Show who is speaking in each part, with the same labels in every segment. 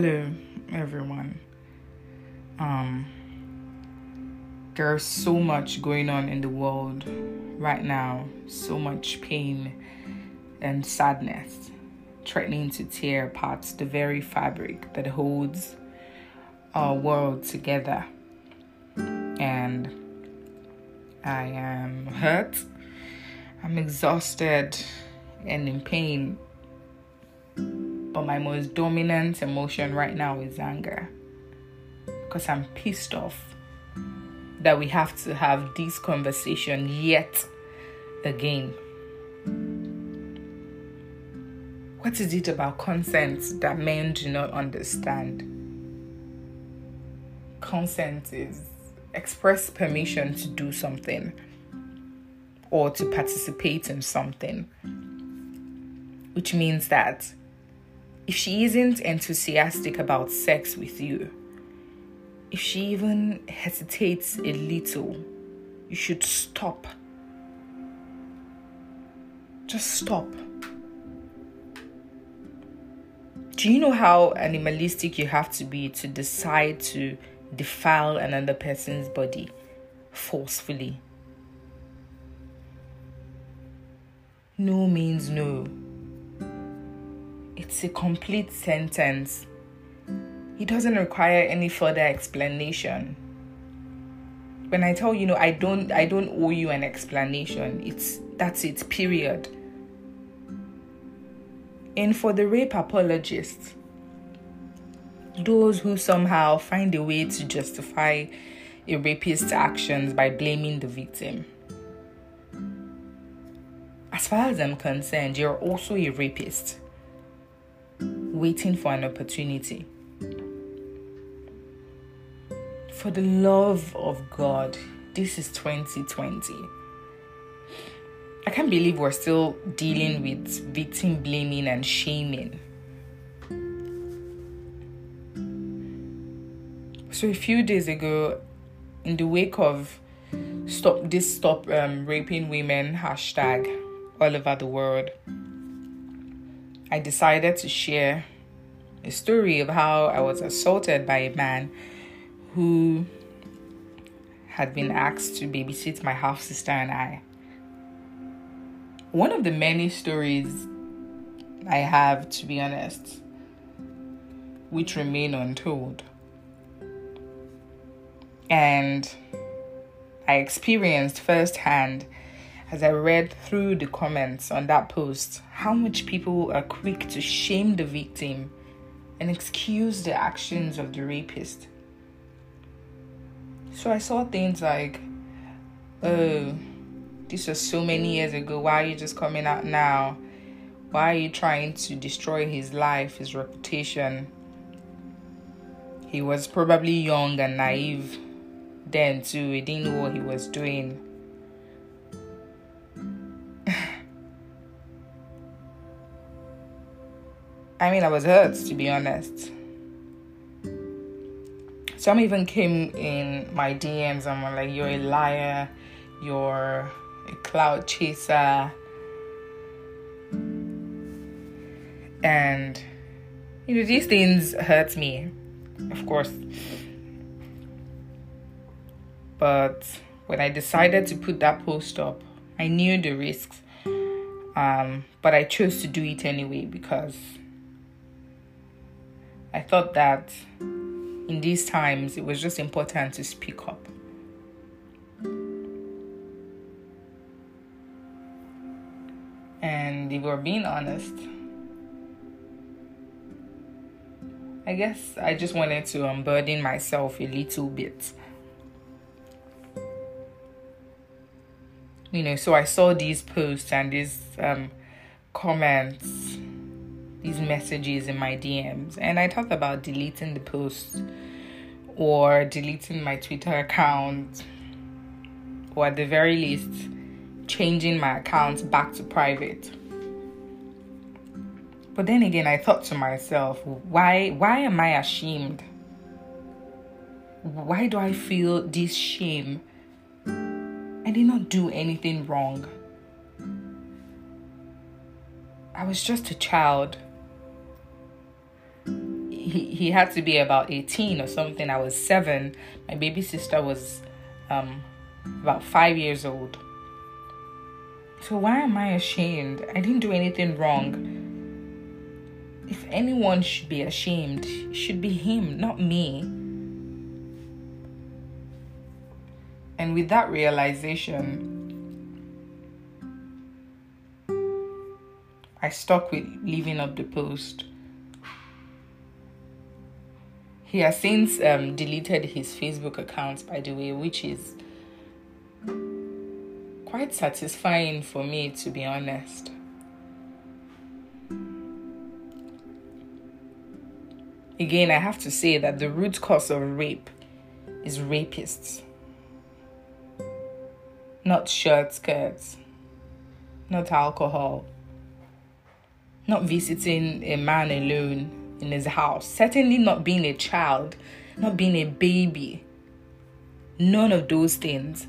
Speaker 1: Hello, everyone. Um, there's so much going on in the world right now, so much pain and sadness threatening to tear apart the very fabric that holds our world together. And I am hurt, I'm exhausted, and in pain. But my most dominant emotion right now is anger. Because I'm pissed off that we have to have this conversation yet again. What is it about consent that men do not understand? Consent is express permission to do something or to participate in something, which means that if she isn't enthusiastic about sex with you, if she even hesitates a little, you should stop. Just stop. Do you know how animalistic you have to be to decide to defile another person's body forcefully? No means no. It's a complete sentence. It doesn't require any further explanation. When I tell you, know, I don't I don't owe you an explanation. It's that's it, period. And for the rape apologists, those who somehow find a way to justify a rapist's actions by blaming the victim. As far as I'm concerned, you're also a rapist waiting for an opportunity. For the love of God, this is 2020. I can't believe we're still dealing with victim blaming and shaming. So a few days ago, in the wake of stop this stop um, raping women hashtag all over the world, I decided to share a story of how I was assaulted by a man who had been asked to babysit my half sister and I. One of the many stories I have, to be honest, which remain untold. And I experienced firsthand as I read through the comments on that post how much people are quick to shame the victim and excuse the actions of the rapist. So I saw things like, oh, this was so many years ago. Why are you just coming out now? Why are you trying to destroy his life, his reputation? He was probably young and naive then, too. He didn't know what he was doing. I mean, I was hurt to be honest. Some even came in my DMs and were like, You're a liar, you're a cloud chaser. And, you know, these things hurt me, of course. But when I decided to put that post up, I knew the risks. Um, but I chose to do it anyway because I thought that in these times it was just important to speak up. And if we're being honest, I guess I just wanted to unburden myself a little bit. You know, so I saw these posts and these um, comments these messages in my DMs. And I thought about deleting the post or deleting my Twitter account or at the very least changing my account back to private. But then again I thought to myself, why why am I ashamed? Why do I feel this shame? I did not do anything wrong. I was just a child he, he had to be about 18 or something. I was seven. My baby sister was um, about five years old. So why am I ashamed? I didn't do anything wrong. If anyone should be ashamed, it should be him, not me. And with that realization, I stuck with leaving up the post. He has since um, deleted his Facebook account, by the way, which is quite satisfying for me, to be honest. Again, I have to say that the root cause of rape is rapists, not shirt skirts, not alcohol, not visiting a man alone in his house, certainly not being a child, not being a baby. None of those things.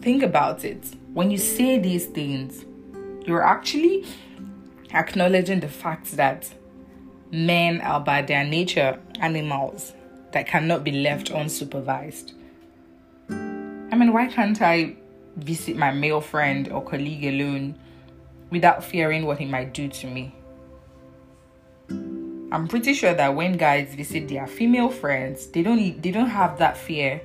Speaker 1: Think about it. When you say these things, you're actually acknowledging the fact that men are by their nature animals that cannot be left unsupervised. I mean, why can't I visit my male friend or colleague alone without fearing what he might do to me? I'm pretty sure that when guys visit their female friends, they don't they don't have that fear.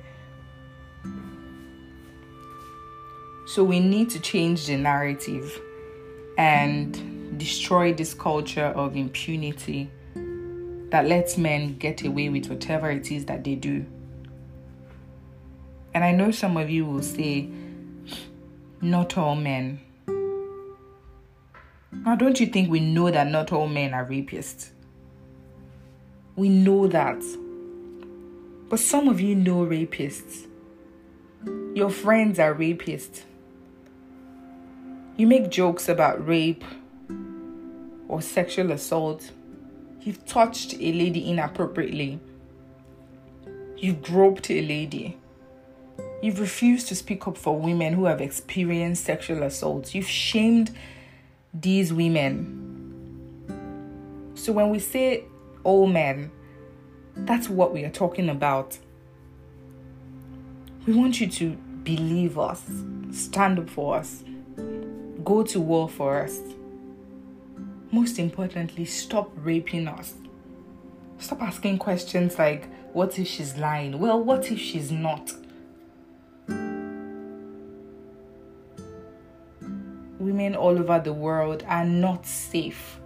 Speaker 1: So we need to change the narrative and destroy this culture of impunity that lets men get away with whatever it is that they do. And I know some of you will say, not all men. Now, don't you think we know that not all men are rapists? We know that. But some of you know rapists. Your friends are rapists. You make jokes about rape or sexual assault. You've touched a lady inappropriately. You've groped a lady. You've refused to speak up for women who have experienced sexual assault. You've shamed these women. So when we say all men. That's what we are talking about. We want you to believe us, stand up for us, go to war for us. Most importantly, stop raping us. Stop asking questions like, what if she's lying? Well, what if she's not? Women all over the world are not safe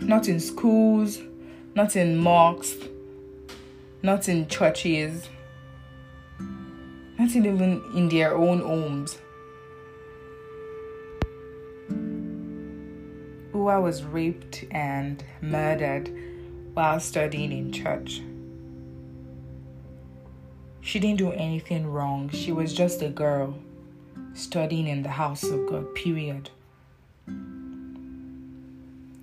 Speaker 1: not in schools, not in mosques, not in churches, not even in their own homes. Uwa was raped and murdered while studying in church. She didn't do anything wrong. She was just a girl studying in the house of God, period.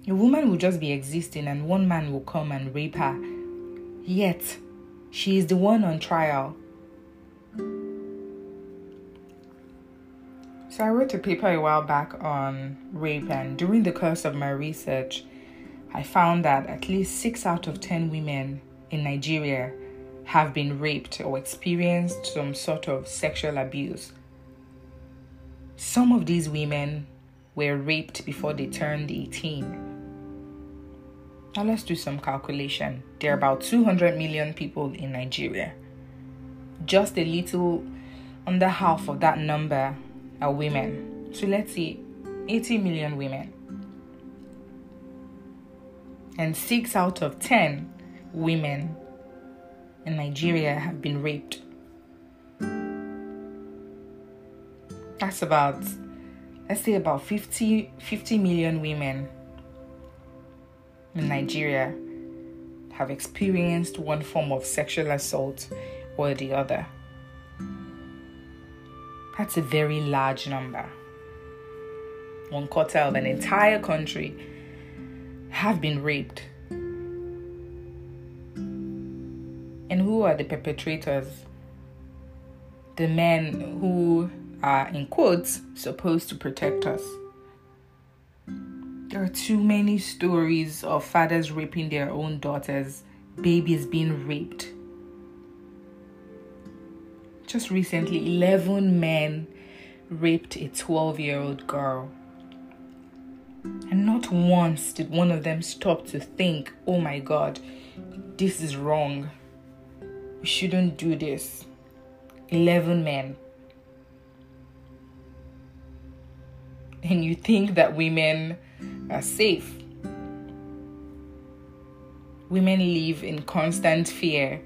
Speaker 1: A woman will just be existing and one man will come and rape her. Yet, she is the one on trial. So, I wrote a paper a while back on rape, and during the course of my research, I found that at least 6 out of 10 women in Nigeria have been raped or experienced some sort of sexual abuse. Some of these women were raped before they turned 18. Now let's do some calculation. There are about 200 million people in Nigeria. Just a little under half of that number are women. So let's see 80 million women. And 6 out of 10 women in Nigeria have been raped. That's about let's say about 50 50 million women in Nigeria have experienced one form of sexual assault or the other. That's a very large number. One quarter of an entire country have been raped. And who are the perpetrators? The men who are, in quotes, supposed to protect us. There are too many stories of fathers raping their own daughters, babies being raped. Just recently, 11 men raped a 12 year old girl. And not once did one of them stop to think, oh my god, this is wrong. We shouldn't do this. 11 men. And you think that women are safe. Women live in constant fear.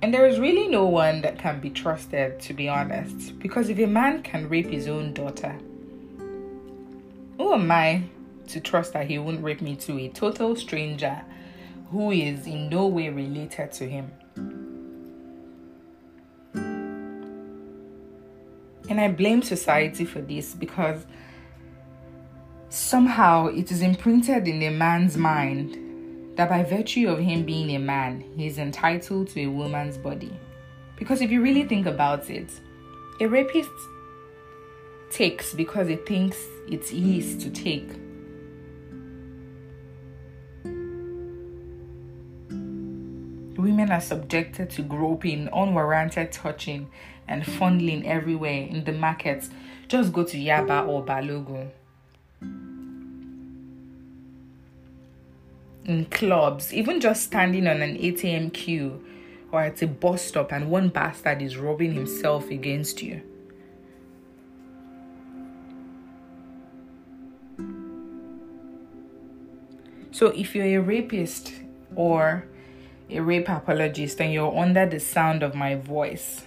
Speaker 1: And there is really no one that can be trusted, to be honest. Because if a man can rape his own daughter, who am I to trust that he won't rape me to a total stranger who is in no way related to him? And I blame society for this because somehow it is imprinted in a man's mind that by virtue of him being a man, he is entitled to a woman's body. Because if you really think about it, a rapist takes because he thinks it's his to take. Women are subjected to groping, unwarranted touching, and fondling everywhere in the markets. Just go to Yaba or Balogun. in clubs, even just standing on an ATM queue or at a bus stop and one bastard is rubbing himself against you. So, if you're a rapist or a rape apologist and you're under the sound of my voice,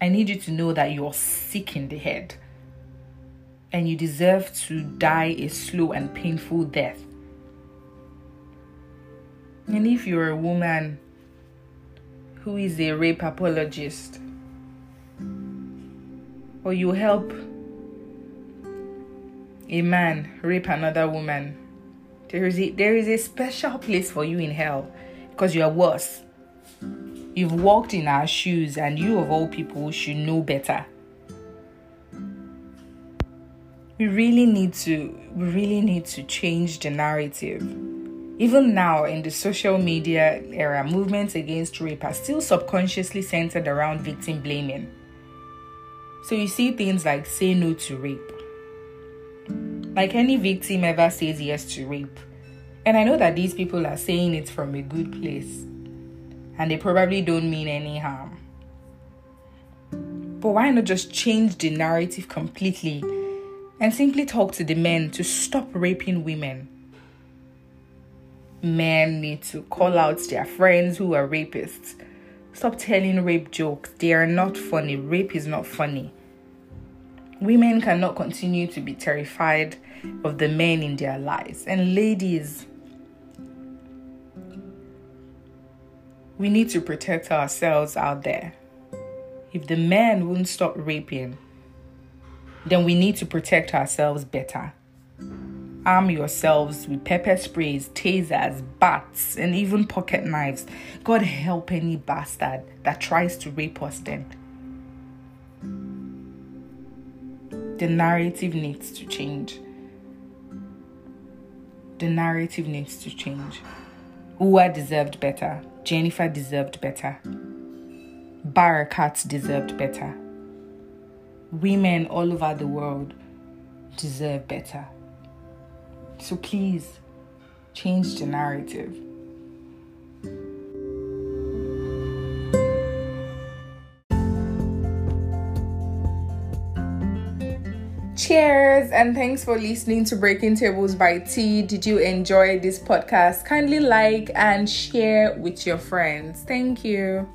Speaker 1: I need you to know that you're sick in the head and you deserve to die a slow and painful death. And if you're a woman who is a rape apologist, or you help a man rape another woman, there is a, there is a special place for you in hell because you are worse. You've walked in our shoes, and you, of all people, should know better. We really need to, we really need to change the narrative even now, in the social media era, movements against rape are still subconsciously centered around victim blaming. So you see things like say no to rape. Like any victim ever says yes to rape. And I know that these people are saying it from a good place. And they probably don't mean any harm. But why not just change the narrative completely and simply talk to the men to stop raping women? men need to call out their friends who are rapists. Stop telling rape jokes. They are not funny. Rape is not funny. Women cannot continue to be terrified of the men in their lives. And ladies, we need to protect ourselves out there. If the men won't stop raping, then we need to protect ourselves better arm yourselves with pepper sprays, tasers, bats, and even pocket knives. God help any bastard that tries to rape us then. The narrative needs to change. The narrative needs to change. Uwa deserved better. Jennifer deserved better. Barakat deserved better. Women all over the world deserve better. So please change the narrative. Cheers and thanks for listening to Breaking Tables by T. Did you enjoy this podcast? Kindly like and share with your friends. Thank you.